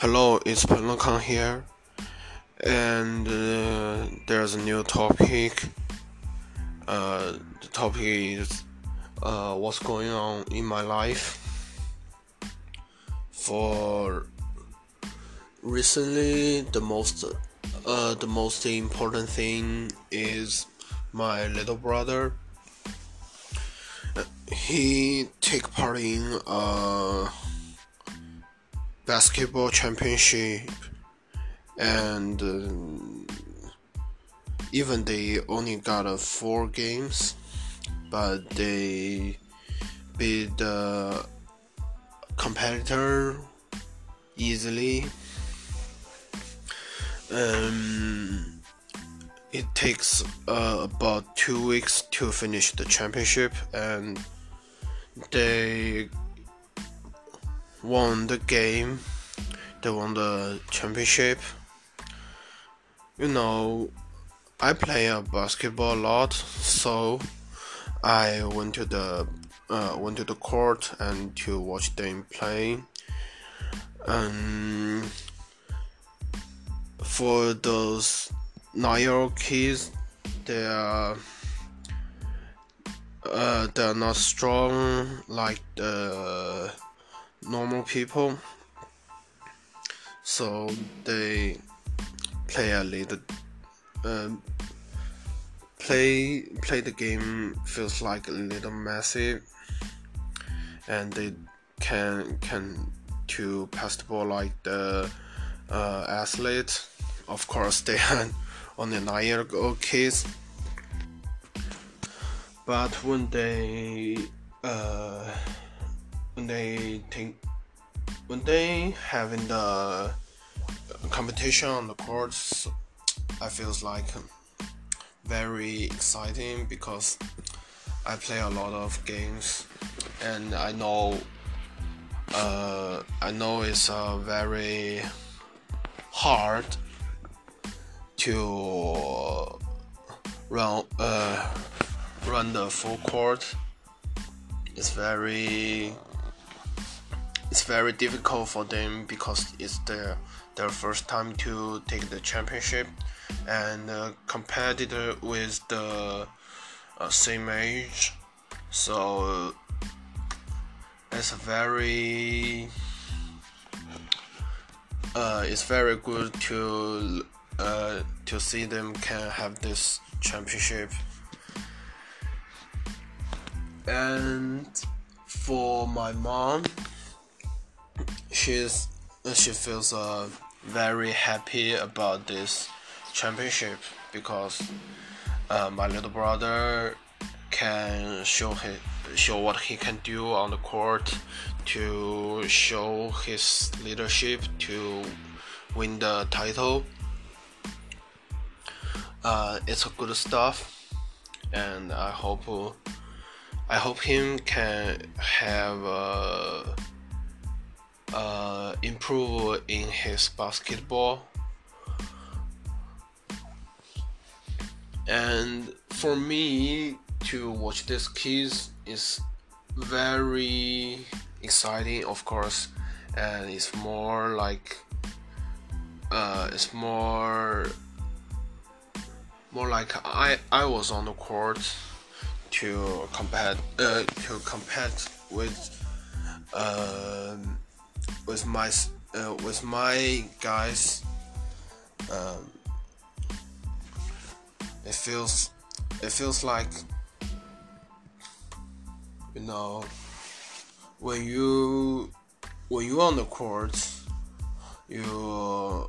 Hello, it's Penlokan here, and uh, there's a new topic. Uh, the topic is uh, what's going on in my life. For recently, the most uh, the most important thing is my little brother. He take part in uh basketball championship and uh, even they only got uh, four games but they beat the competitor easily. Um, it takes uh, about two weeks to finish the championship and they won the game, they won the championship. You know, I play a basketball a lot, so I went to the uh, went to the court and to watch them play. And for those nine-year-old kids, they are uh, they're not strong like the normal people. So they play a little um, play play the game feels like a little messy. And they can can to pass the ball like the uh, athlete of course they are only nine year old kids. But when they uh, when they think when they having the competition on the courts, I feels like very exciting because I play a lot of games and I know uh, I know it's uh, very hard to run uh, run the full court. It's very it's very difficult for them because it's their their first time to take the championship. And uh, competitor with the uh, same age so it's very uh, it's very good to uh, to see them can have this championship. And for my mom she's she feels uh, very happy about this championship because uh, my little brother can show his, show what he can do on the court to show his leadership to win the title. Uh, it's a good stuff, and I hope I hope him can have. Uh, improve in his basketball. And for me to watch this kids is very exciting, of course, and it's more like uh, it's more more like I I was on the court to compete uh, to compete with. Um, with my uh, with my guys um, it feels it feels like you know when you when you on the court you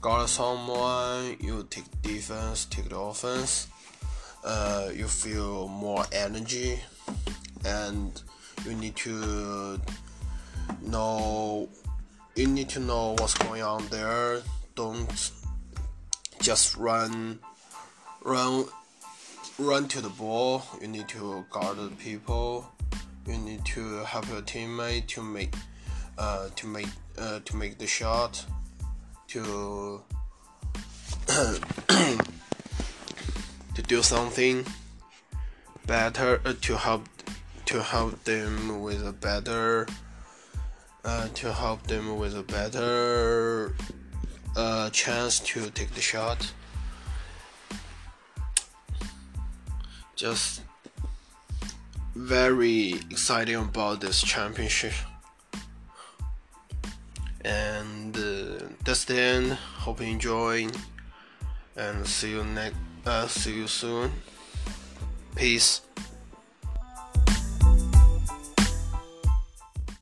guard someone you take defense take the offense uh, you feel more energy and you need to know you need to know what's going on there. Don't just run run run to the ball. You need to guard the people. You need to help your teammate to make uh, to make uh, to make the shot to to do something better uh, to help to help them with a better uh, to help them with a better uh, chance to take the shot. Just very exciting about this championship. And uh, that's the end. Hope you enjoy. And see you next. Uh, see you soon. Peace.